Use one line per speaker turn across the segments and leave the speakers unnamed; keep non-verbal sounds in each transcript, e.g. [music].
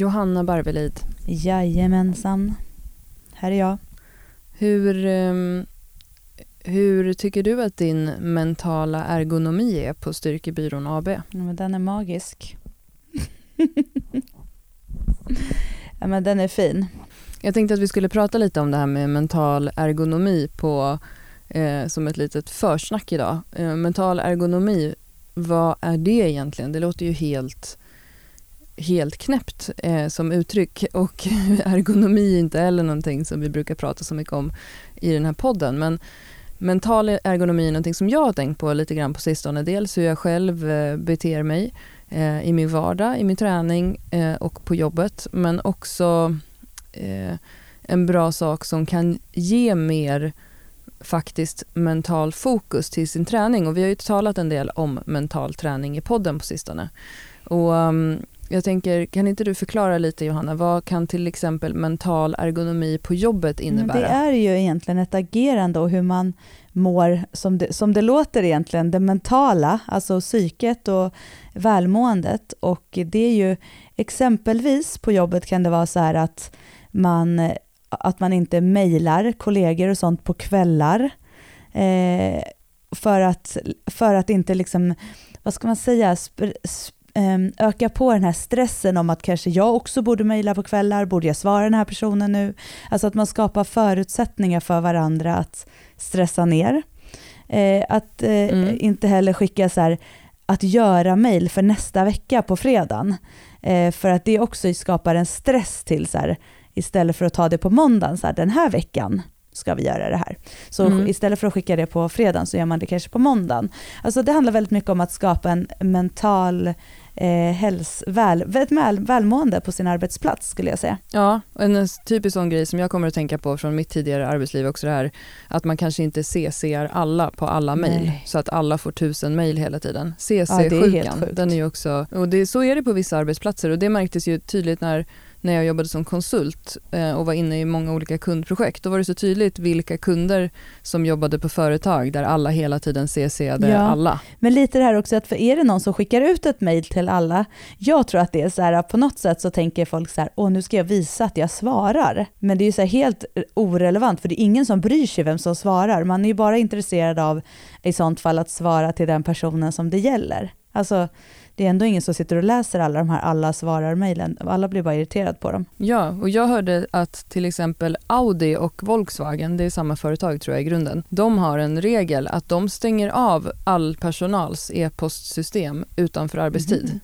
Johanna Barvelid.
Jajamensan. Här är jag.
Hur, um, hur tycker du att din mentala ergonomi är på Styrkebyrån AB? Ja,
den är magisk. [laughs] ja, men den är fin.
Jag tänkte att vi skulle prata lite om det här med mental ergonomi på, eh, som ett litet försnack idag. Eh, mental ergonomi, vad är det egentligen? Det låter ju helt helt knäppt eh, som uttryck och [laughs] ergonomi är inte heller någonting som vi brukar prata så mycket om i den här podden. Men mental ergonomi är någonting som jag har tänkt på lite grann på sistone. Dels hur jag själv eh, beter mig eh, i min vardag, i min träning eh, och på jobbet. Men också eh, en bra sak som kan ge mer faktiskt mental fokus till sin träning. Och vi har ju talat en del om mental träning i podden på sistone. Och um, jag tänker, kan inte du förklara lite Johanna, vad kan till exempel mental ergonomi på jobbet innebära?
Det är ju egentligen ett agerande och hur man mår, som det, som det låter egentligen, det mentala, alltså psyket och välmåendet. Och det är ju exempelvis på jobbet kan det vara så här att man, att man inte mejlar kollegor och sånt på kvällar. Eh, för, att, för att inte liksom, vad ska man säga, sp, öka på den här stressen om att kanske jag också borde mejla på kvällar, borde jag svara den här personen nu? Alltså att man skapar förutsättningar för varandra att stressa ner. Eh, att eh, mm. inte heller skicka så här, att göra mejl för nästa vecka på fredagen. Eh, för att det också skapar en stress till så här, istället för att ta det på måndagen, så här, den här veckan ska vi göra det här. Så mm. istället för att skicka det på fredagen så gör man det kanske på måndagen. Alltså det handlar väldigt mycket om att skapa en mental eh, häls, väl, väl, välmående på sin arbetsplats skulle jag säga.
Ja, en typisk sån grej som jag kommer att tänka på från mitt tidigare arbetsliv också det här att man kanske inte CCar alla på alla mejl så att alla får tusen mejl hela tiden. CC-sjukan, ja, den är ju också, och det, så är det på vissa arbetsplatser och det märktes ju tydligt när när jag jobbade som konsult eh, och var inne i många olika kundprojekt. Då var det så tydligt vilka kunder som jobbade på företag där alla hela tiden CCade ja, alla.
Men lite det här också att för är det någon som skickar ut ett mejl till alla, jag tror att det är så här på något sätt så tänker folk så här, åh nu ska jag visa att jag svarar. Men det är ju så helt orelevant för det är ingen som bryr sig vem som svarar. Man är ju bara intresserad av i sånt fall att svara till den personen som det gäller. Alltså det är ändå ingen som sitter och läser alla de här alla svarar-mejlen. Alla blir bara irriterade på dem.
Ja, och jag hörde att till exempel Audi och Volkswagen, det är samma företag tror jag i grunden, de har en regel att de stänger av all personals e-postsystem utanför arbetstid. Mm.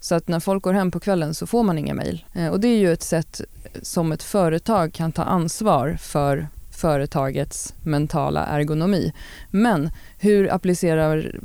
Så att när folk går hem på kvällen så får man inga mejl. Eh, och det är ju ett sätt som ett företag kan ta ansvar för företagets mentala ergonomi. Men hur applicerar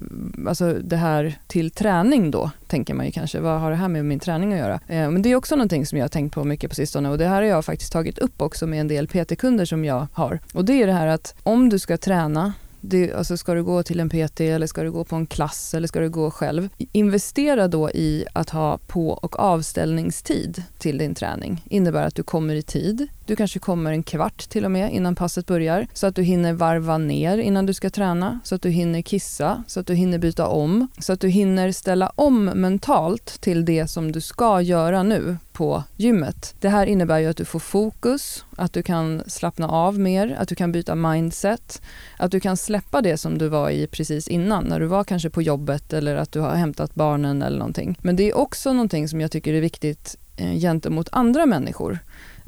alltså det här till träning då, tänker man ju kanske. Vad har det här med min träning att göra? Eh, men det är också någonting som jag har tänkt på mycket på sistone och det här har jag faktiskt tagit upp också med en del PT-kunder som jag har. Och det är det här att om du ska träna det, alltså ska du gå till en PT eller ska du gå på en klass eller ska du gå själv? Investera då i att ha på och avställningstid till din träning. innebär att du kommer i tid. Du kanske kommer en kvart till och med innan passet börjar så att du hinner varva ner innan du ska träna, så att du hinner kissa, så att du hinner byta om, så att du hinner ställa om mentalt till det som du ska göra nu på gymmet. Det här innebär ju att du får fokus, att du kan slappna av mer, att du kan byta mindset, att du kan släppa det som du var i precis innan, när du var kanske på jobbet eller att du har hämtat barnen eller någonting. Men det är också någonting som jag tycker är viktigt gentemot andra människor.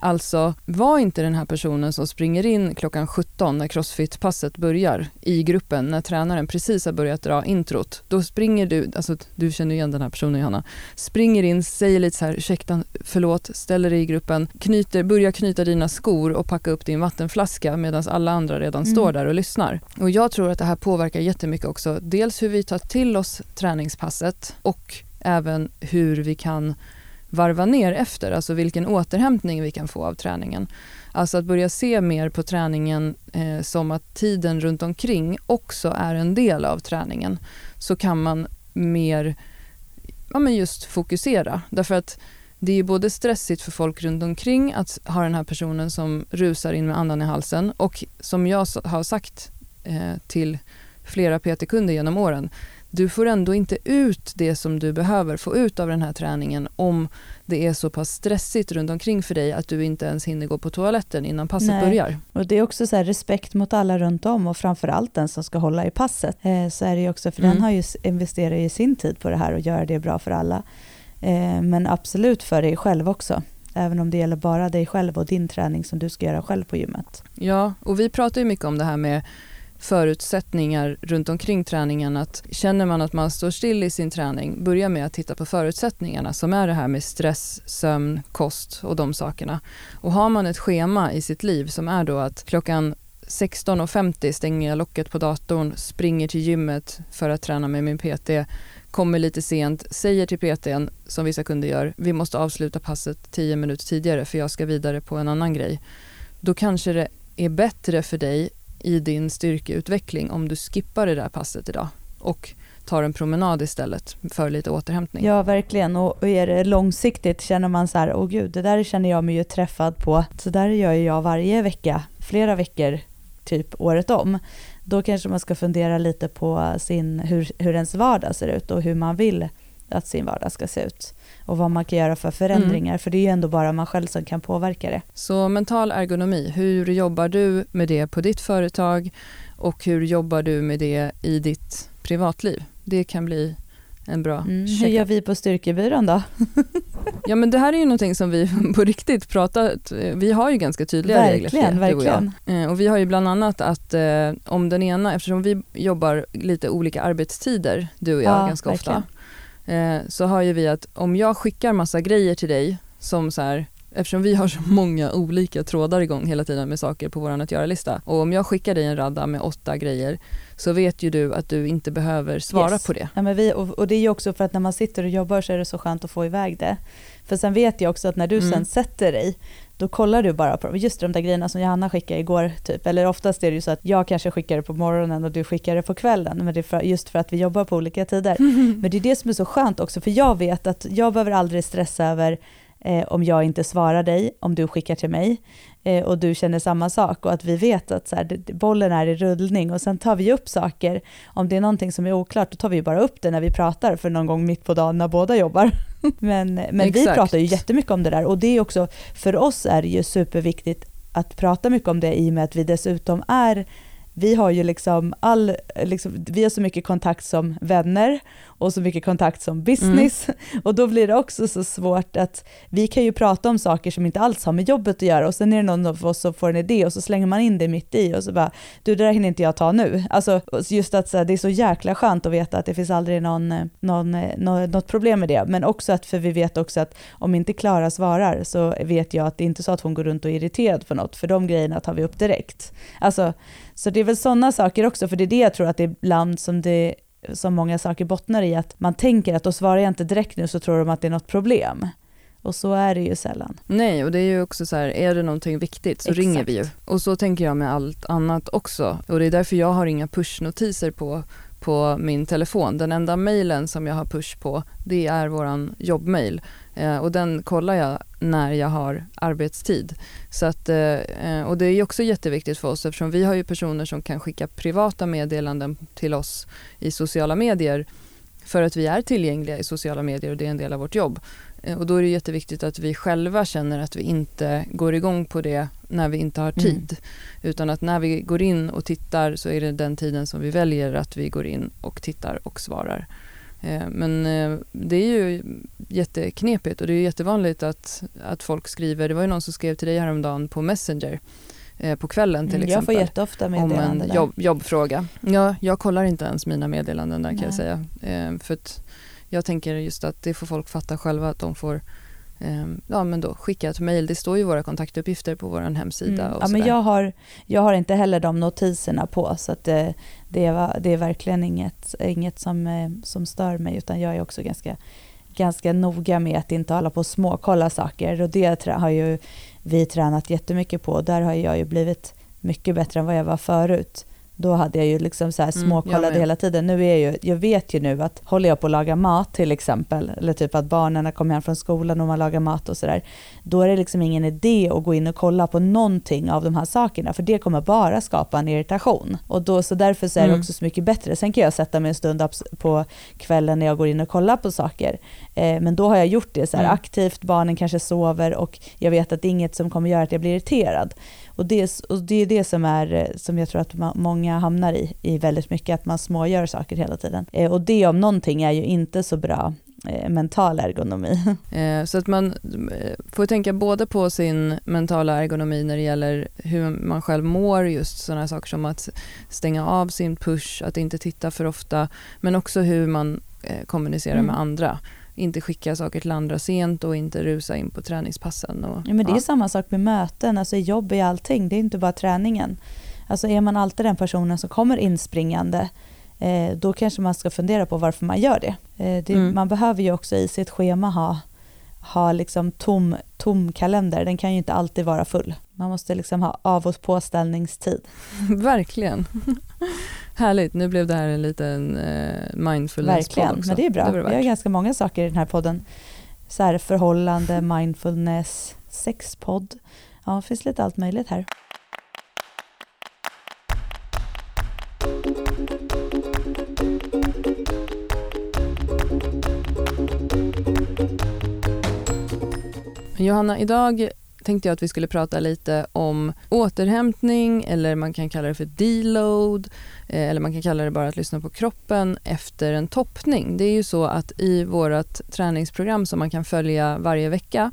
Alltså, var inte den här personen som springer in klockan 17 när crossfit-passet börjar i gruppen, när tränaren precis har börjat dra introt. Då springer du, alltså du känner igen den här personen Johanna, springer in, säger lite så här, ursäkta, förlåt, ställer dig i gruppen, knyter, börjar knyta dina skor och packa upp din vattenflaska medan alla andra redan mm. står där och lyssnar. Och jag tror att det här påverkar jättemycket också, dels hur vi tar till oss träningspasset och även hur vi kan varva ner efter, alltså vilken återhämtning vi kan få av träningen. Alltså att börja se mer på träningen eh, som att tiden runt omkring också är en del av träningen. Så kan man mer ja, men just fokusera. Därför att det är både stressigt för folk runt omkring att ha den här personen som rusar in med andan i halsen och som jag har sagt eh, till flera PT-kunder genom åren, du får ändå inte ut det som du behöver få ut av den här träningen om det är så pass stressigt runt omkring för dig att du inte ens hinner gå på toaletten innan passet Nej. börjar.
Och det är också så respekt mot alla runt om och framförallt den som ska hålla i passet. Eh, så är det också, för mm. den har ju investerat i sin tid på det här och gör det bra för alla. Eh, men absolut för dig själv också. Även om det gäller bara dig själv och din träning som du ska göra själv på gymmet.
Ja, och vi pratar ju mycket om det här med förutsättningar runt omkring träningen. Att känner man att man står still i sin träning, börja med att titta på förutsättningarna som är det här med stress, sömn, kost och de sakerna. Och har man ett schema i sitt liv som är då att klockan 16.50 stänger jag locket på datorn, springer till gymmet för att träna med min PT, kommer lite sent, säger till PTn, som vissa kunder gör, vi måste avsluta passet 10 minuter tidigare för jag ska vidare på en annan grej. Då kanske det är bättre för dig i din styrkeutveckling om du skippar det där passet idag och tar en promenad istället för lite återhämtning.
Ja, verkligen. Och är det långsiktigt känner man så här, åh gud, det där känner jag mig ju träffad på. Så där gör jag varje vecka, flera veckor, typ året om. Då kanske man ska fundera lite på sin, hur, hur ens vardag ser ut och hur man vill att sin vardag ska se ut och vad man kan göra för förändringar, mm. för det är ju ändå bara man själv som kan påverka det.
Så mental ergonomi, hur jobbar du med det på ditt företag och hur jobbar du med det i ditt privatliv? Det kan bli en bra mm.
Hur gör vi på Styrkebyrån då? [laughs]
ja men det här är ju någonting som vi [laughs] på riktigt pratat, vi har ju ganska tydliga
verkligen,
regler för det,
verkligen.
Och, jag. Eh, och vi har ju bland annat att eh, om den ena, eftersom vi jobbar lite olika arbetstider du och jag ja, ganska verkligen. ofta eh, så har ju vi att om jag skickar massa grejer till dig som så här, eftersom vi har så många olika trådar igång hela tiden med saker på vår att göra-lista och om jag skickar dig en radda med åtta grejer så vet ju du att du inte behöver svara yes. på det.
Ja, men vi, och, och, det är ju också för att när man sitter och jobbar så är det så skönt att få iväg det. För sen vet jag också att när du mm. sen sätter dig då kollar du bara på just de där grejerna som Johanna skickade igår, typ. eller oftast är det ju så att jag kanske skickar det på morgonen och du skickar det på kvällen, men det är för, just för att vi jobbar på olika tider. Mm. [laughs] Men det är det som är så skönt också, för jag vet att jag behöver aldrig stressa över eh, om jag inte svarar dig, om du skickar till mig eh, och du känner samma sak och att vi vet att så här, det, bollen är i rullning och sen tar vi upp saker. Om det är någonting som är oklart, då tar vi bara upp det när vi pratar för någon gång mitt på dagen när båda jobbar. [laughs] [laughs] men men vi pratar ju jättemycket om det där. Och det är också, för oss är det ju superviktigt att prata mycket om det i och med att vi dessutom är vi har ju liksom all, liksom, vi har så mycket kontakt som vänner och så mycket kontakt som business. Mm. [laughs] Och då blir det också så svårt att vi kan ju prata om saker som inte alls har med jobbet att göra och sen är det någon av oss som får en idé och så slänger man in det mitt i och så bara, du det där hinner inte jag ta nu. Alltså just att så det är så jäkla skönt att veta att det finns aldrig någon, någon, någon, något problem med det. Men också att, för vi vet också att om inte Klara svarar så vet jag att det är inte så att hon går runt och är irriterad på något, för de grejerna tar vi upp direkt. Alltså, så det är väl sådana saker också, för det är det jag tror att det är ibland som det som många saker bottnar i, att man tänker att då svarar jag inte direkt nu så tror de att det är något problem. Och så är det ju sällan.
Nej, och det är ju också så här, är det någonting viktigt så Exakt. ringer vi ju. Och så tänker jag med allt annat också. Och det är därför jag har inga pushnotiser på på min telefon. Den enda mejlen som jag har push på det är våran jobbmail eh, och den kollar jag när jag har arbetstid. Så att, eh, och det är också jätteviktigt för oss eftersom vi har ju personer som kan skicka privata meddelanden till oss i sociala medier för att vi är tillgängliga i sociala medier och det är en del av vårt jobb. Eh, och då är det jätteviktigt att vi själva känner att vi inte går igång på det när vi inte har mm. tid. Mm. Utan att när vi går in och tittar så är det den tiden som vi väljer att vi går in och tittar och svarar. Eh, men eh, det är ju jätteknepigt och det är jättevanligt att, att folk skriver, det var ju någon som skrev till dig häromdagen på Messenger på kvällen till mm, exempel.
Jag får jätteofta meddelanden
Om en jobb, jobbfråga. Ja, jag kollar inte ens mina meddelanden där Nej. kan jag säga. För att jag tänker just att det får folk fatta själva att de får ja, men då skicka ett mejl. Det står ju våra kontaktuppgifter på vår hemsida. Mm.
ja, men jag, har, jag har inte heller de notiserna på så att det, det, är, det är verkligen inget, inget som, eh, som stör mig utan jag är också ganska, ganska noga med att inte hålla på och småkolla saker och det har ju vi tränat jättemycket på. Där har jag ju blivit mycket bättre än vad jag var förut Då hade jag ju liksom så här
Mm,
småkollade
med.
hela tiden. Nu är jag ju, jag vet ju nu att håller jag på att laga mat till exempel, eller typ att barnen kommer hem från skolan och man lagar mat och sådär, då är det liksom ingen idé att gå in och kolla på någonting av de här sakerna, för det kommer bara skapa en irritation. Och då, så därför så är det
Mm.
också så mycket bättre. Sen kan jag sätta mig en stund på kvällen när jag går in och kollar på saker, eh, men då har jag gjort det så här
Mm.
aktivt, barnen kanske sover och jag vet att det är inget som kommer göra att jag blir irriterad. Och det, och det är det som, är, eh, som jag tror att många hamnar i, i väldigt mycket, att man smågör saker hela tiden. Eh, och det om någonting är ju inte så bra eh, mental ergonomi. [laughs]
Eh, Så att man får tänka både på sin mentala ergonomi när det gäller hur man själv mår, just sådana saker som att stänga av sin push, att inte titta för ofta, men också hur man kommunicerar
Mm.
med andra. Inte skicka saker till andra sent och inte rusa in på träningspassen. Och,
Ja, men det är
ja.
samma sak med möten, alltså i jobb, i allting. Det är inte bara träningen. Alltså är man alltid den personen som kommer inspringande, eh, då kanske man ska fundera på varför man gör det. Eh, det
Mm.
Man behöver ju också i sitt schema ha, ha liksom tom, tom kalender. Den kan ju inte alltid vara full. Man måste liksom ha av och påställningstid. [laughs]
Verkligen. Härligt, nu blev det här en liten eh, mindfulness
Verkligen, men det är bra.
det
Vi har ganska många saker i den här podden. Så här, förhållande, mindfulness, sexpodd. Ja, det finns lite allt möjligt här.
Johanna, idag tänkte jag att vi skulle prata lite om återhämtning eller man kan kalla det för deload eh, eller man kan kalla det bara att lyssna på kroppen efter en toppning. Det är ju så att i vårt träningsprogram som man kan följa varje vecka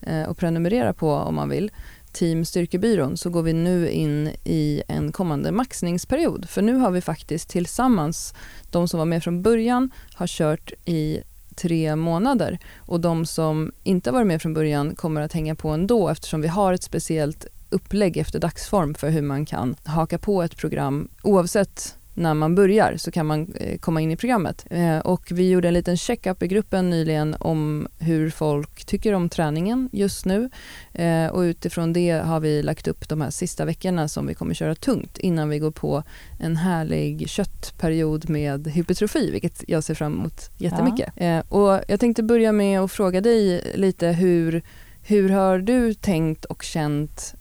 eh, och prenumerera på om man vill, Team Styrkebyrån, så går vi nu in i en kommande maxningsperiod. För nu har vi faktiskt tillsammans, de som var med från början har kört i tre månader. Och de som inte varit med från början kommer att hänga på ändå eftersom vi har ett speciellt upplägg efter dagsform för hur man kan haka på ett program oavsett när man börjar så kan man eh, komma in i programmet. Eh, och vi gjorde en liten check-up i gruppen nyligen om hur folk tycker om träningen just nu. Eh, och utifrån det har vi lagt upp de här sista veckorna som vi kommer köra tungt innan vi går på en härlig köttperiod med hypertrofi, vilket jag ser fram emot jättemycket. Eh, och jag tänkte börja med att fråga dig lite hur, hur har du tänkt och känt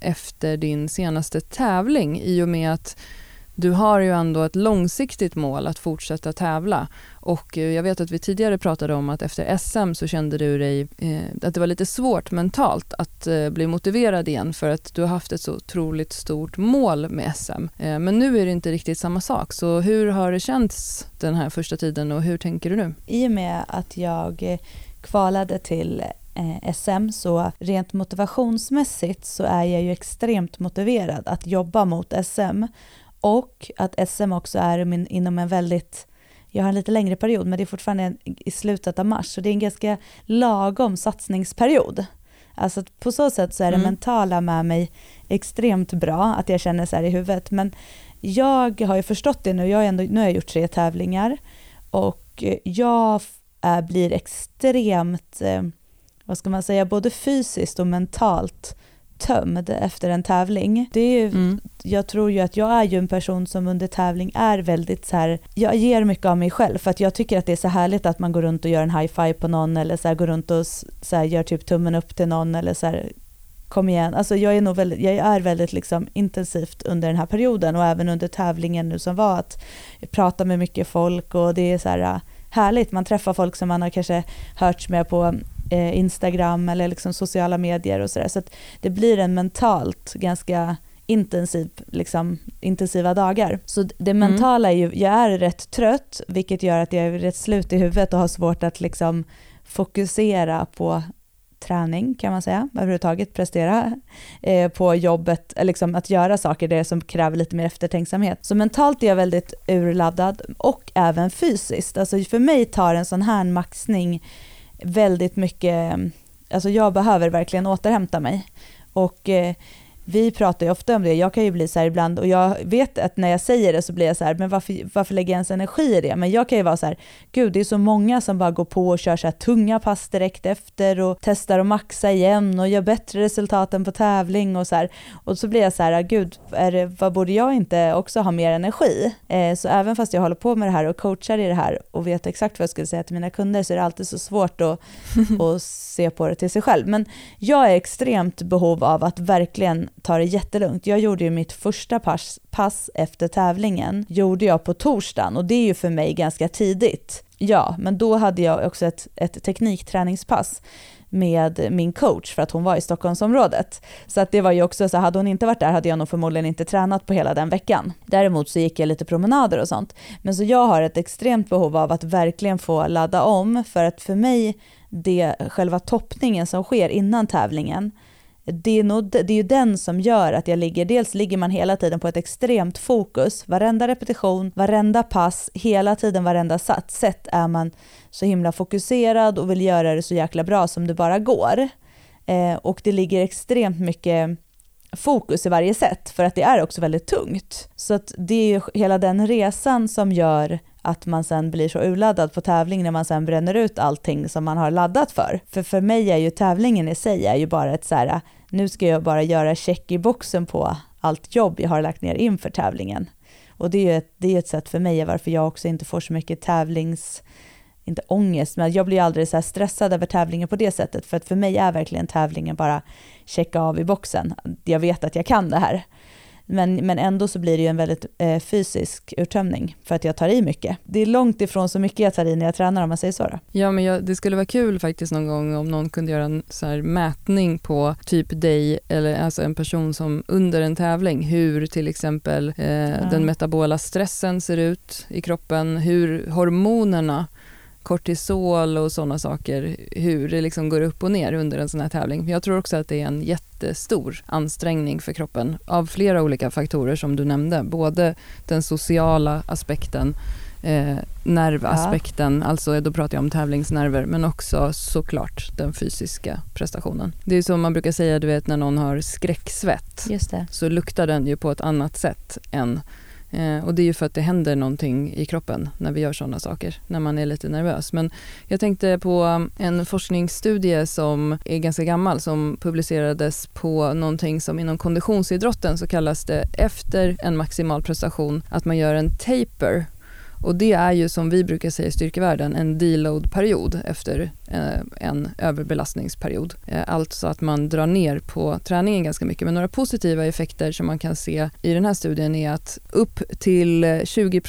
efter din senaste tävling i och med att du har ju ändå ett långsiktigt mål att fortsätta tävla och eh, jag vet att vi tidigare pratade om att efter SM så kände du dig eh, att det var lite svårt mentalt att eh, bli motiverad igen för att du har haft ett så otroligt stort mål med SM. Eh, men nu är det inte riktigt samma sak så hur har det känts den här första tiden och hur tänker du nu?
I och med att jag eh, kvalade till eh, SM så rent motivationsmässigt så är jag ju extremt motiverad att jobba mot SM och att SM också är inom en väldigt jag har en lite längre period men det är fortfarande i slutet av mars så det är en ganska lagom satsningsperiod. Alltså på så sätt så är det
Mm.
mentala med mig extremt bra, att jag känner så här i huvudet. Men jag har ju förstått det nu, jag har, ändå, nu har jag gjort tre tävlingar och eh, jag är, blir extremt, eh, vad ska man säga, både fysiskt och mentalt tömd efter en tävling. Det är ju,
Mm.
Jag tror ju att jag är ju en person som under tävling är väldigt så här, jag ger mycket av mig själv för att jag tycker att det är så härligt att man går runt och gör en high five på någon eller så här, går runt och så här, gör typ tummen upp till någon eller så här, kom igen. Alltså jag är nog väldigt, jag är väldigt liksom intensivt under den här perioden och även under tävlingen nu som var att prata med mycket folk och det är så här äh, härligt. Man träffar folk som man har kanske hört med på eh, Instagram eller liksom sociala medier och sådär. Så att det blir en mentalt ganska intensiv, liksom, intensiva dagar. Så det
Mm.
mentala är ju, jag är rätt trött vilket gör att jag är rätt slut i huvudet och har svårt att liksom fokusera på träning kan man säga, överhuvudtaget prestera eh, på jobbet, eller liksom att göra saker det som kräver lite mer eftertänksamhet. Så mentalt är jag väldigt urladdad och även fysiskt. Alltså för mig tar en sån här maxning väldigt mycket, alltså jag behöver verkligen återhämta mig. Och eh, vi pratar ju ofta om det, jag kan ju bli så här ibland, och jag vet att när jag säger det så blir jag så här, men varför, varför lägger jag ens energi i det? Men jag kan ju vara så här, gud det är så många som bara går på och kör så här tunga pass direkt efter och testar att maxa igen och gör bättre resultat än på tävling och så här. Och så blir jag så här, gud, är det, vad borde jag inte också ha mer energi? Eh, så även fast jag håller på med det här och coachar i det här och vet exakt vad jag skulle säga till mina kunder så är det alltid så svårt att, [laughs] att se på det till sig själv. Men jag är extremt behov av att verkligen ta det jättelugnt. Jag gjorde ju mitt första pass, pass efter tävlingen, gjorde jag på torsdagen och det är ju för mig ganska tidigt. Ja, men då hade jag också ett, ett teknikträningspass med min coach för att hon var i Stockholmsområdet. Så att det var ju också så, hade hon inte varit där hade jag nog förmodligen inte tränat på hela den veckan. Däremot så gick jag lite promenader och sånt. Men så jag har ett extremt behov av att verkligen få ladda om för att för mig, det själva toppningen som sker innan tävlingen, det är, nog, det är ju den som gör att jag ligger, dels ligger man hela tiden på ett extremt fokus, varenda repetition, varenda pass, hela tiden varenda sats, sätt är man så himla fokuserad och vill göra det så jäkla bra som det bara går. Eh, och det ligger extremt mycket fokus i varje sätt för att det är också väldigt tungt. Så att det är ju hela den resan som gör att man sen blir så urladdad på tävling när man sen bränner ut allting som man har laddat för. För för mig är ju tävlingen i sig är ju bara ett så här, nu ska jag bara göra check i boxen på allt jobb jag har lagt ner inför tävlingen. Och det är ju ett, det är ett sätt för mig varför jag också inte får så mycket tävlings inte ångest, men jag blir aldrig så stressad över tävlingen på det sättet, för att för mig är verkligen tävlingen bara checka av i boxen. Jag vet att jag kan det här. Men, men ändå så blir det ju en väldigt eh, fysisk uttömning för att jag tar i mycket. Det är långt ifrån så mycket jag tar i när jag tränar om man säger så. Då.
Ja, men jag, det skulle vara kul faktiskt någon gång om någon kunde göra en så mätning på typ dig eller alltså en person som under en tävling, hur till exempel eh, ja. den metabola stressen ser ut i kroppen, hur hormonerna kortisol och sådana saker, hur det liksom går upp och ner under en sån här tävling. Jag tror också att det är en jättestor ansträngning för kroppen av flera olika faktorer som du nämnde. Både den sociala aspekten, eh, nervaspekten, ja. alltså då pratar jag om tävlingsnerver, men också såklart den fysiska prestationen. Det är som man brukar säga, du vet när någon har skräcksvett, så luktar den ju på ett annat sätt än Eh, och det är ju för att det händer någonting i kroppen när vi gör sådana saker, när man är lite nervös. Men jag tänkte på um, en forskningsstudie som är ganska gammal som publicerades på någonting som inom konditionsidrotten så kallas det efter en maximal prestation att man gör en taper och det är ju som vi brukar säga i styrkevärlden en deload-period efter eh, en överbelastningsperiod. Alltså att man drar ner på träningen ganska mycket. Men några positiva effekter som man kan se i den här studien är att upp till 20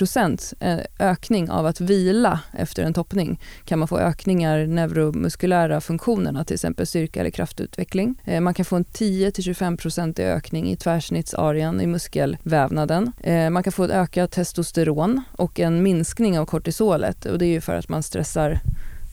eh, ökning av att vila efter en toppning kan man få ökningar i neuromuskulära funktionerna, till exempel styrka eller kraftutveckling. Man kan få en 10-25% ökning i tvärsnittsarean i muskelvävnaden. Man kan få ett ökat testosteron och en minskning av kortisolet och det är ju för att man stressar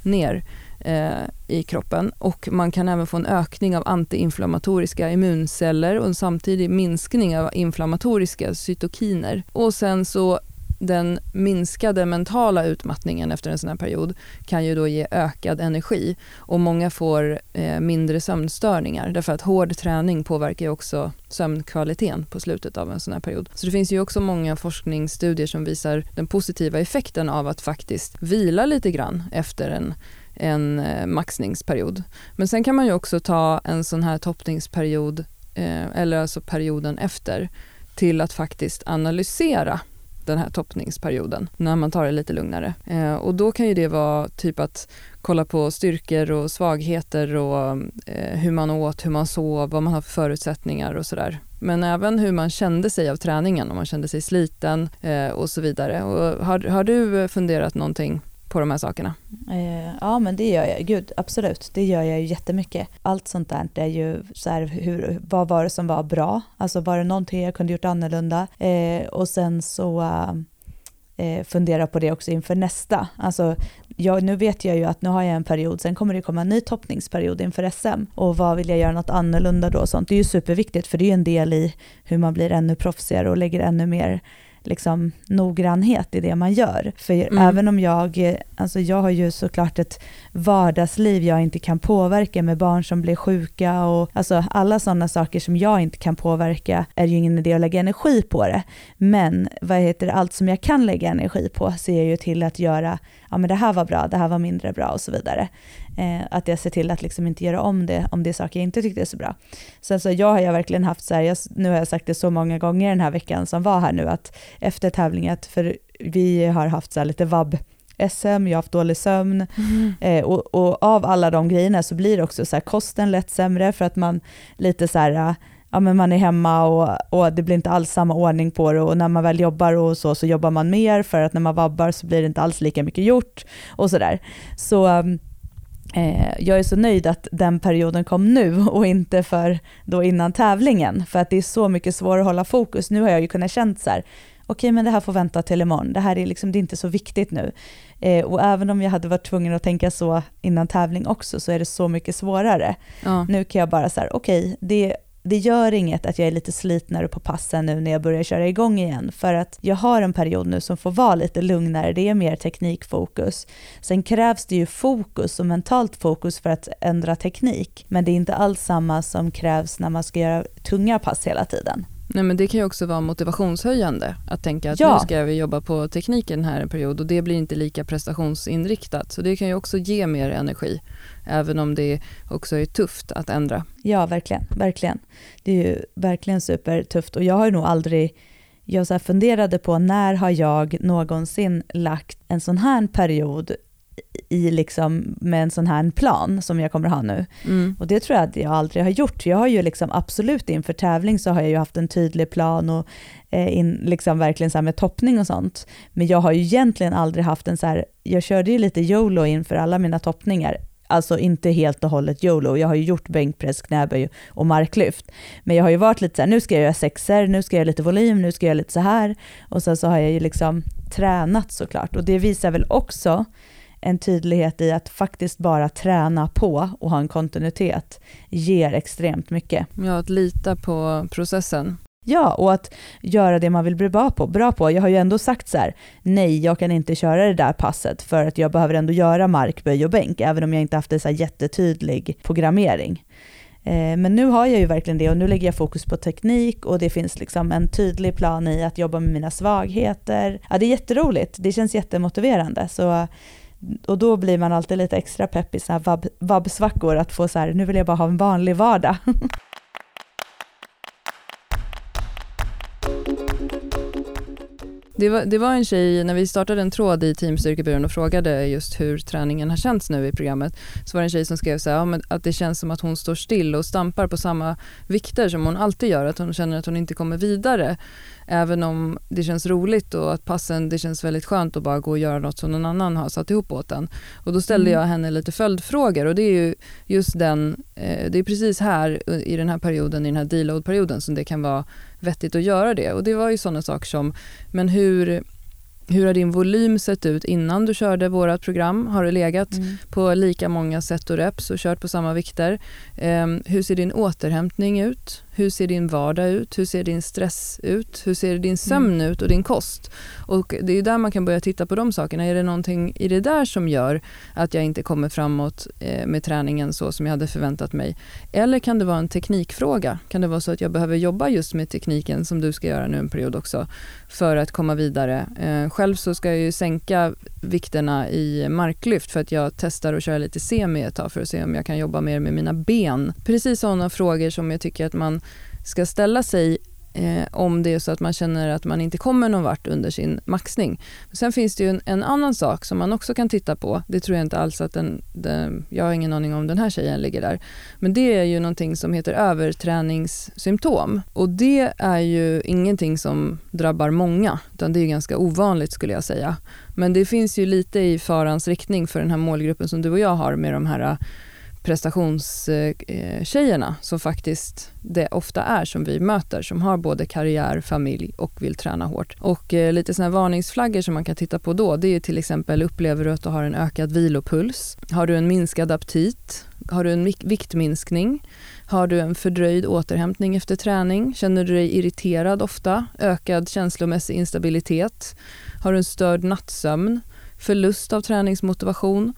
ner eh, i kroppen. Och man kan även få en ökning av antiinflammatoriska immunceller och en samtidig minskning av inflammatoriska cytokiner. Och sen så den minskade mentala utmattningen efter en sån här period kan ju då ge ökad energi och många får eh, mindre sömnstörningar därför att hård träning påverkar ju också sömnkvaliteten på slutet av en sån här period. Så det finns ju också många forskningsstudier som visar den positiva effekten av att faktiskt vila lite grann efter en en eh, maxningsperiod. Men sen kan man ju också ta en sån här toppningsperiod, eh, eller alltså perioden efter, till att faktiskt analysera den här toppningsperioden när man tar det lite lugnare. Eh, och då kan ju det vara typ att kolla på styrkor och svagheter och eh, hur man åt, hur man sov, vad man har för förutsättningar och sådär. Men även hur man kände sig av träningen, om man kände sig sliten eh, och så vidare. Och har, har du funderat någonting på de här sakerna?
Eh, ja men det gör jag, gud absolut, det gör jag ju jättemycket. Allt sånt där är ju så här, hur, vad var det som var bra? Alltså var det någonting jag kunde gjort annorlunda? Eh, och sen så eh, fundera på det också inför nästa. Alltså, jag, nu vet jag ju att nu har jag en period, sen kommer det komma en ny toppningsperiod inför SM. Och vad vill jag göra något annorlunda då? Och sånt. Det är ju superviktigt för det är ju en del i hur man blir ännu proffsigare och lägger ännu mer liksom, noggrannhet i det man gör. För mm. även om jag, alltså jag har ju såklart ett vardagsliv jag inte kan påverka med barn som blir sjuka och alltså alla sådana saker som jag inte kan påverka är ju ingen idé att lägga energi på det. Men vad heter det, allt som jag kan lägga energi på ser jag ju till att göra, ja men det här var bra, det här var mindre bra och så vidare. Eh, att jag ser till att liksom inte göra om det om det är saker jag inte tyckte är så bra. Sen så jag har jag verkligen haft så här, jag, nu har jag sagt det så många gånger den här veckan som var här nu, att efter tävlingen, för vi har haft så lite vabb SM, jag har haft dålig sömn mm. eh, och, och, av alla de grejerna så blir också så här, kosten lätt sämre för att man lite så här, ja men man är hemma och, och det blir inte alls samma ordning på det och när man väl jobbar och så, så jobbar man mer för att när man vabbar så blir det inte alls lika mycket gjort och sådär. Så, där. så Eh, jag är så nöjd att den perioden kom nu och inte för då innan tävlingen, för att det är så mycket svårare att hålla fokus. Nu har jag ju kunnat känna så här, okej men det här får vänta till imorgon, det här är liksom, det är inte så viktigt nu. Eh, och även om jag hade varit tvungen att tänka så innan tävling också, så är det så mycket svårare. Ja. Nu kan jag bara så här, okej, det det gör inget att jag är lite slitnare på passen nu när jag börjar köra igång igen, för att jag har en period nu som får vara lite lugnare, det är mer teknikfokus. Sen krävs det ju fokus och mentalt fokus för att ändra teknik, men det är inte alls samma som krävs när man ska göra tunga pass hela tiden.
Nej, men det kan ju också vara motivationshöjande att tänka att ja. nu ska vi jobba på tekniken här en period och det blir inte lika prestationsinriktat. Så det kan ju också ge mer energi, även om det också är tufft att ändra.
Ja, verkligen. verkligen. Det är ju verkligen supertufft och jag har nog aldrig jag så funderade på när har jag någonsin lagt en sån här period i liksom med en sån här plan som jag kommer ha nu. Mm. Och det tror jag att jag aldrig har gjort. Jag har ju liksom absolut inför tävling så har jag ju haft en tydlig plan och eh, in, liksom verkligen så med toppning och sånt. Men jag har ju egentligen aldrig haft en så här, jag körde ju lite YOLO inför alla mina toppningar. Alltså inte helt och hållet YOLO, jag har ju gjort bänkpress, knäböj och marklyft. Men jag har ju varit lite så här, nu ska jag göra sexer, nu ska jag göra lite volym, nu ska jag göra lite så här. Och sen så har jag ju liksom tränat såklart. Och det visar väl också en tydlighet i att faktiskt bara träna på och ha en kontinuitet ger extremt mycket.
Ja, att lita på processen.
Ja, och att göra det man vill bli bra på. Bra på. Jag har ju ändå sagt så här, nej, jag kan inte köra det där passet för att jag behöver ändå göra markböj och bänk, även om jag inte haft en så här jättetydlig programmering. Eh, men nu har jag ju verkligen det och nu lägger jag fokus på teknik och det finns liksom en tydlig plan i att jobba med mina svagheter. Ja, det är jätteroligt, det känns jättemotiverande. Så och då blir man alltid lite extra pepp i sådana här vabbsvackor, att få så här, nu vill jag bara ha en vanlig vardag. [laughs]
Det var, det var en tjej, när vi startade en tråd i Teamstyrkebyrån och frågade just hur träningen har känts nu i programmet, så var det en tjej som skrev så här, ja, att det känns som att hon står still och stampar på samma vikter som hon alltid gör, att hon känner att hon inte kommer vidare. Även om det känns roligt och att passen, det känns väldigt skönt att bara gå och göra något som någon annan har satt ihop åt en. Och då ställde mm. jag henne lite följdfrågor och det är ju just den, eh, det är precis här i den här perioden, i den här deload-perioden som det kan vara vettigt att göra det. Och det var ju sådana saker som, men hur hur har din volym sett ut innan du körde vårt program? Har du legat mm. på lika många set och reps och kört på samma vikter? Um, hur ser din återhämtning ut? Hur ser din vardag ut? Hur ser din stress ut? Hur ser din sömn mm. ut och din kost? Och Det är där man kan börja titta på de sakerna. Är det någonting i det där som gör att jag inte kommer framåt eh, med träningen så som jag hade förväntat mig? Eller kan det vara en teknikfråga? Kan det vara så att jag behöver jobba just med tekniken som du ska göra nu en period också för att komma vidare? Eh, själv så ska jag ju sänka vikterna i marklyft för att jag testar att köra lite semi ett tag för att se om jag kan jobba mer med mina ben. Precis sådana frågor som jag tycker att man ska ställa sig eh, om det är så att man känner att man inte kommer någon vart under sin maxning. Sen finns det ju en, en, annan sak som man också kan titta på. Det tror jag inte alls att den, den, jag har ingen aning om den här tjejen ligger där. Men det är ju någonting som heter överträningssymptom och det är ju ingenting som drabbar många utan det är ganska ovanligt skulle jag säga. Men det finns ju lite i farans riktning för den här målgruppen som du och jag har med de här prestationstjejerna eh, som faktiskt det ofta är som vi möter som har både karriär, familj och vill träna hårt. Och eh, lite sådana varningsflaggor som man kan titta på då det är till exempel upplever du att du har en ökad vilopuls? Har du en minskad aptit? har du en viktminskning? Har du en fördröjd återhämtning efter träning? Känner du dig irriterad ofta? Ökad känslomässig instabilitet? Har du en störd nattsömn? Förlust av träningsmotivation?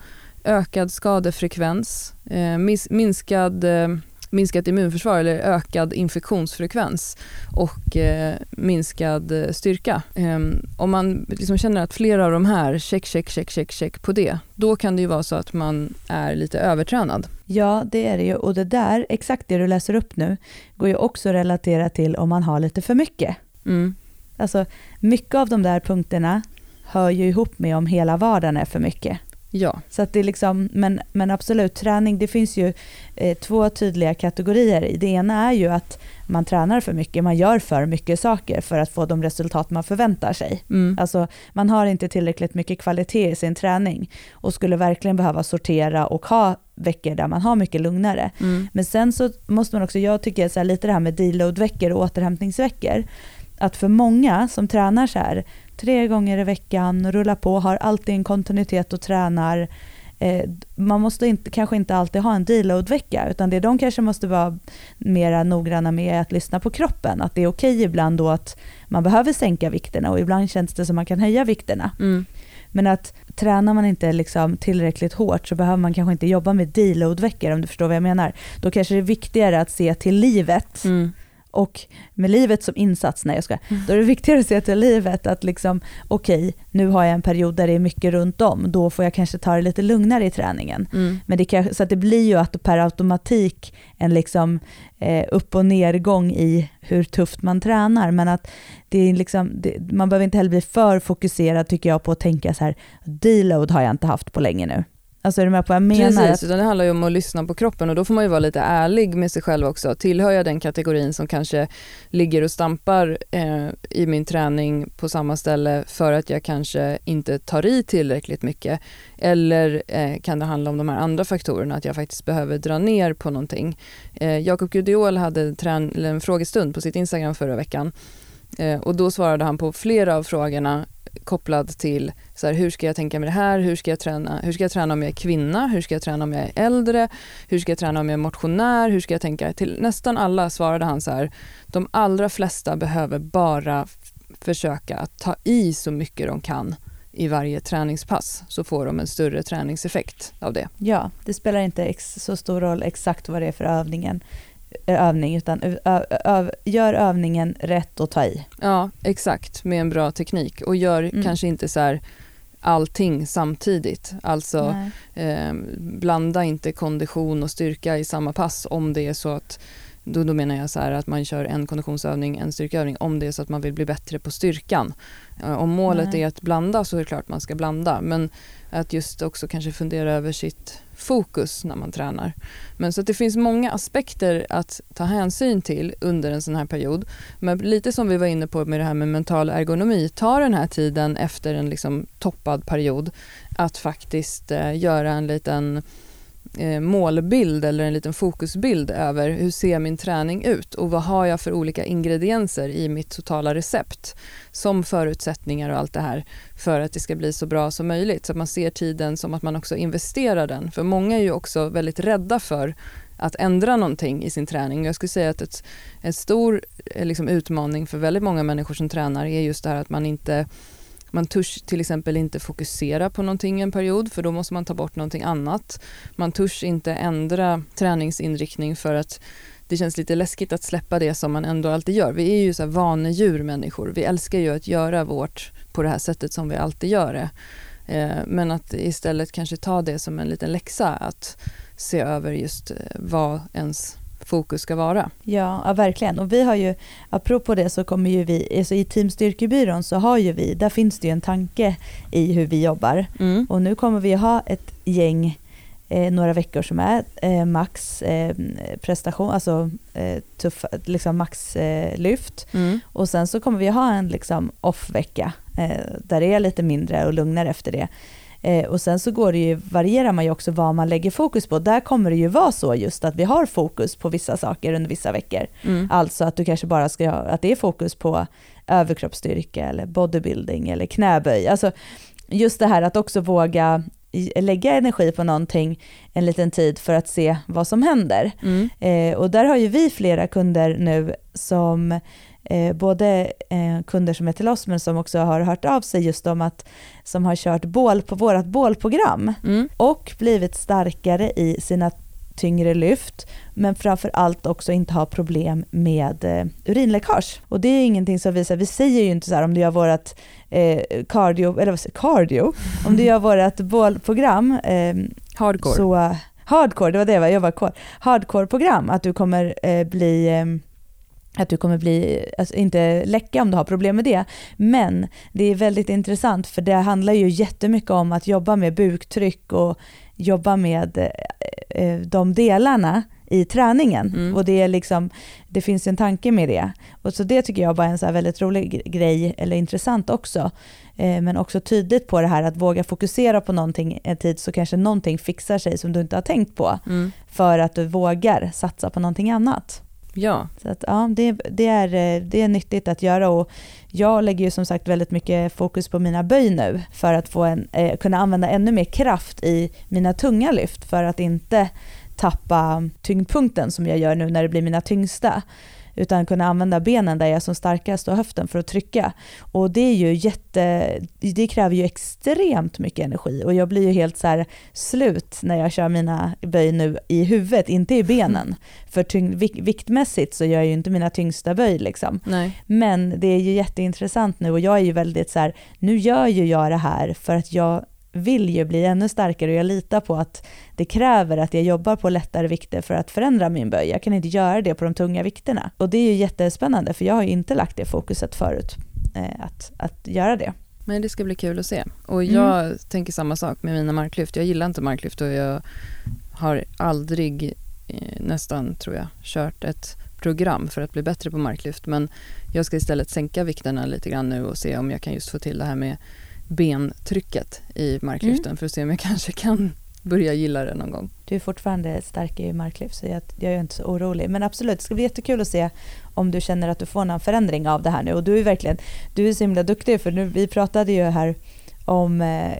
Ökad skadefrekvens? Eh, minskad eh, minskat immunförsvar eller ökad infektionsfrekvens och eh, minskad styrka. Eh, om man liksom känner att flera av de här, check, check, check, check, check på det, då kan det ju vara så att man är lite övertränad.
Ja, det är det ju. Och det där, exakt det du läser upp nu, går ju också att relatera till om man har lite för mycket.
Mm.
Alltså, mycket av de där punkterna hör ju ihop med om hela vardagen är för mycket.
Ja.
Så att det är liksom, men, men absolut, träning, det finns ju eh, två tydliga kategorier. Det ena är ju att man tränar för mycket, man gör för mycket saker för att få de resultat man förväntar sig.
Mm.
Alltså, man har inte tillräckligt mycket kvalitet i sin träning och skulle verkligen behöva sortera och ha veckor där man har mycket lugnare.
Mm.
Men sen så måste man också, jag tycker så här, lite det här med deload-veckor och återhämtningsveckor, att för många som tränar så här, tre gånger i veckan, rullar på, har alltid en kontinuitet och tränar. Eh, man måste inte, kanske inte alltid ha en deload-vecka, utan det de kanske måste vara mera noggranna med är att lyssna på kroppen. Att det är okej ibland då att man behöver sänka vikterna och ibland känns det som man kan höja vikterna.
Mm.
Men att tränar man inte liksom tillräckligt hårt så behöver man kanske inte jobba med deload-veckor om du förstår vad jag menar. Då kanske det är viktigare att se till livet
mm
och med livet som insats, nej jag ska, mm. då är det viktigare att se till livet att liksom, okej, okay, nu har jag en period där det är mycket runt om, då får jag kanske ta det lite lugnare i träningen.
Mm.
Men det kan, så att det blir ju att per automatik en liksom eh, upp och nedgång i hur tufft man tränar, men att det är liksom, det, man behöver inte heller bli för fokuserad tycker jag på att tänka så här, deload har jag inte haft på länge nu. Alltså är du med på vad jag menar?
Precis, utan det handlar ju om att lyssna på kroppen och då får man ju vara lite ärlig med sig själv också. Tillhör jag den kategorin som kanske ligger och stampar eh, i min träning på samma ställe för att jag kanske inte tar i tillräckligt mycket? Eller eh, kan det handla om de här andra faktorerna, att jag faktiskt behöver dra ner på någonting? Eh, Jakob Gudiol hade en frågestund på sitt Instagram förra veckan eh, och då svarade han på flera av frågorna kopplad till så här, hur ska jag tänka med det här, hur ska, jag träna, hur ska jag träna om jag är kvinna, hur ska jag träna om jag är äldre, hur ska jag träna om jag är motionär, hur ska jag tänka? Till nästan alla svarade han så här, de allra flesta behöver bara försöka att ta i så mycket de kan i varje träningspass så får de en större träningseffekt av det.
Ja, det spelar inte så stor roll exakt vad det är för övningen övning, utan öv, gör övningen rätt och ta i.
Ja, exakt, med en bra teknik. Och gör mm. kanske inte så här allting samtidigt. Alltså eh, blanda inte kondition och styrka i samma pass om det är så att då, då menar jag så här att man kör en konditionsövning, en styrkeövning om det är så att man vill bli bättre på styrkan. Eh, om målet Nej. är att blanda så är det klart man ska blanda men att just också kanske fundera över sitt fokus när man tränar. Men så att det finns många aspekter att ta hänsyn till under en sån här period. Men lite som vi var inne på med det här med mental ergonomi, ta den här tiden efter en liksom toppad period att faktiskt eh, göra en liten Eh, målbild eller en liten fokusbild över hur ser min träning ut och vad har jag för olika ingredienser i mitt totala recept som förutsättningar och allt det här för att det ska bli så bra som möjligt. Så att man ser tiden som att man också investerar den. För många är ju också väldigt rädda för att ändra någonting i sin träning. Jag skulle säga att ett, en stor eh, liksom, utmaning för väldigt många människor som tränar är just det här att man inte man törs till exempel inte fokusera på någonting en period för då måste man ta bort någonting annat. Man törs inte ändra träningsinriktning för att det känns lite läskigt att släppa det som man ändå alltid gör. Vi är ju så här vanedjur människor. Vi älskar ju att göra vårt på det här sättet som vi alltid gör det. Eh, men att istället kanske ta det som en liten läxa att se över just eh, vad ens fokus ska vara.
Ja, ja, verkligen. Och vi har ju, apropå det så kommer ju vi, alltså i Team Styrkebyrån så har ju vi, där finns det ju en tanke i hur vi jobbar.
Mm.
Och nu kommer vi ha ett gäng eh, några veckor som är eh, max eh, prestation, alltså eh, tuff, liksom maxlyft.
Mm.
Och sen så kommer vi ha en liksom off-vecka eh, där det är lite mindre och lugnare efter det. Eh, och sen så går det ju, varierar man ju också vad man lägger fokus på. Där kommer det ju vara så just att vi har fokus på vissa saker under vissa veckor.
Mm.
Alltså att du kanske bara ska ha, att det är fokus på överkroppsstyrka eller bodybuilding eller knäböj. Alltså just det här att också våga lägga energi på någonting en liten tid för att se vad som händer.
Mm.
Eh, och där har ju vi flera kunder nu som eh, både eh, kunder som är till oss men som också har hört av sig just om att som har kört bål på vårt bålprogram
Mm.
och blivit starkare i sina tyngre lyft men framför allt också inte ha problem med eh, urinläckage. Och det är ingenting som vi säger, vi säger ju inte så här om du gör vårt eh, cardio, eller vad säger cardio, om du gör vårt bålprogram eh,
Hardcore.
så hardcore, det var det jag jobbar kvar. Hardcore-program, att du kommer eh, bli eh, att du kommer bli, alltså inte läcka om du har problem med det. Men det är väldigt intressant för det handlar ju jättemycket om att jobba med buktryck och jobba med eh, eh, de delarna i träningen.
Mm.
Och det är liksom, det finns en tanke med det. Och så det tycker jag bara är en så väldigt rolig gre- grej, eller intressant också. Eh, men också tydligt på det här att våga fokusera på någonting en tid så kanske någonting fixar sig som du inte har tänkt på.
Mm.
För att du vågar satsa på någonting annat.
Ja,
Så att, ja, det, det, är, eh, det är nyttigt att göra och jag lägger ju som sagt väldigt mycket fokus på mina böj nu för att få en, eh, kunna använda ännu mer kraft i mina tunga lyft för att inte tappa tyngdpunkten som jag gör nu när det blir mina tyngsta utan kunna använda benen där jag är som starkast och höften för att trycka. Och det är ju jätte, det kräver ju extremt mycket energi och jag blir ju helt så här slut när jag kör mina böj nu i huvudet, inte i benen. [laughs] För tyng, vik, viktmässigt så gör jag ju inte mina tyngsta böj liksom. Men det är ju jätteintressant nu och jag är ju väldigt så här, nu gör ju jag det här för att jag vill ju bli ännu starkare och jag litar på att det kräver att jag jobbar på lättare vikter för att förändra min böj. Jag kan inte göra det på de tunga vikterna. Och det är ju jättespännande för jag har ju inte lagt det fokuset förut, eh, att, att göra det.
Men det ska bli kul att se. Och
Mm.
jag tänker samma sak med mina marklyft. Jag gillar inte marklyft och jag har aldrig eh, nästan, tror jag, kört ett program för att bli bättre på marklyft. Men jag ska istället sänka vikterna lite grann nu och se om jag kan just få till det här med bentrycket i marklyften
Mm.
för att se om jag [laughs] kanske kan börja gilla det någon gång.
Du är fortfarande stark i marklyft så jag, jag är inte så orolig. Men absolut, det ska bli jättekul att se om du känner att du får någon förändring av det här nu. Och du är verkligen, du är så himla duktig för nu, vi pratade ju här om eh,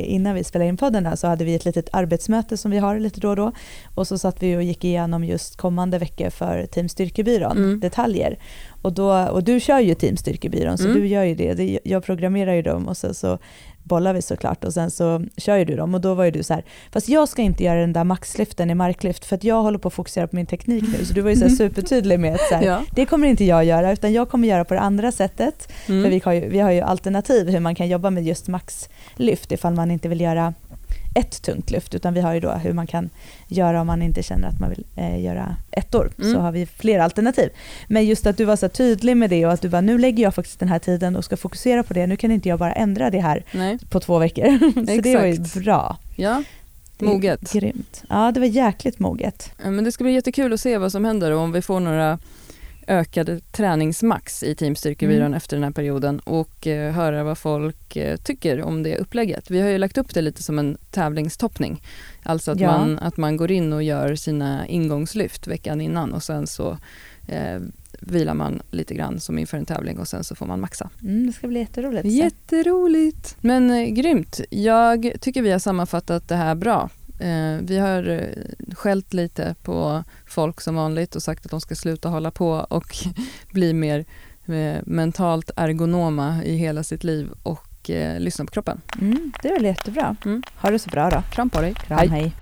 innan vi spelade in podden här så hade vi ett litet arbetsmöte som vi har lite då och då. Och så satt vi och gick igenom just kommande veckor för Team Styrkebyrån,
Mm.
detaljer. Och, då, och du kör ju Team Styrkebyrån så
Mm.
du gör ju det. Jag programmerar ju dem och sen så bollar vi såklart och sen så kör ju du dem och då var ju du så här, fast jag ska inte göra den där maxlyften i marklyft för att jag håller på att fokusera på min teknik nu. Så du var ju så här supertydlig med att så här,
Ja.
det kommer inte jag göra utan jag kommer göra på det andra sättet. För
Mm.
vi har, ju, vi har ju alternativ hur man kan jobba med just maxlyft ifall man inte vill göra ett tungt lyft utan vi har ju då hur man kan göra om man inte känner att man vill eh, göra ettor.
Mm.
Så har vi fler alternativ. Men just att du var så tydlig med det och att du bara nu lägger jag faktiskt den här tiden och ska fokusera på det. Nu kan inte jag bara ändra det här
Nej,
på två veckor. [laughs] så det var ju
Exakt.
bra.
ja. Moget.
Grymt. Ja det var jäkligt moget.
Men det ska bli jättekul att se vad som händer och om vi får några ökade träningsmax i Team Styrkebyrån
Mm.
efter den här perioden och eh, höra vad folk eh, tycker om det upplägget. Vi har ju lagt upp det lite som en tävlingstoppning. Alltså att,
Ja.
man, att man går in och gör sina ingångslyft veckan innan och sen så eh, vilar man lite grann som inför en tävling och sen så får man maxa.
Mm, det ska bli jätteroligt.
Jätteroligt! Men eh, grymt. Jag tycker vi har sammanfattat det här bra. Eh, vi har eh, skällt lite på folk som vanligt och sagt att de ska sluta hålla på och [laughs] bli mer eh, mentalt ergonoma i hela sitt liv och lyssna på kroppen.
Mm, det är väl jättebra.
Mm.
Ha det så bra då.
Kram på dig.
Kram, hej.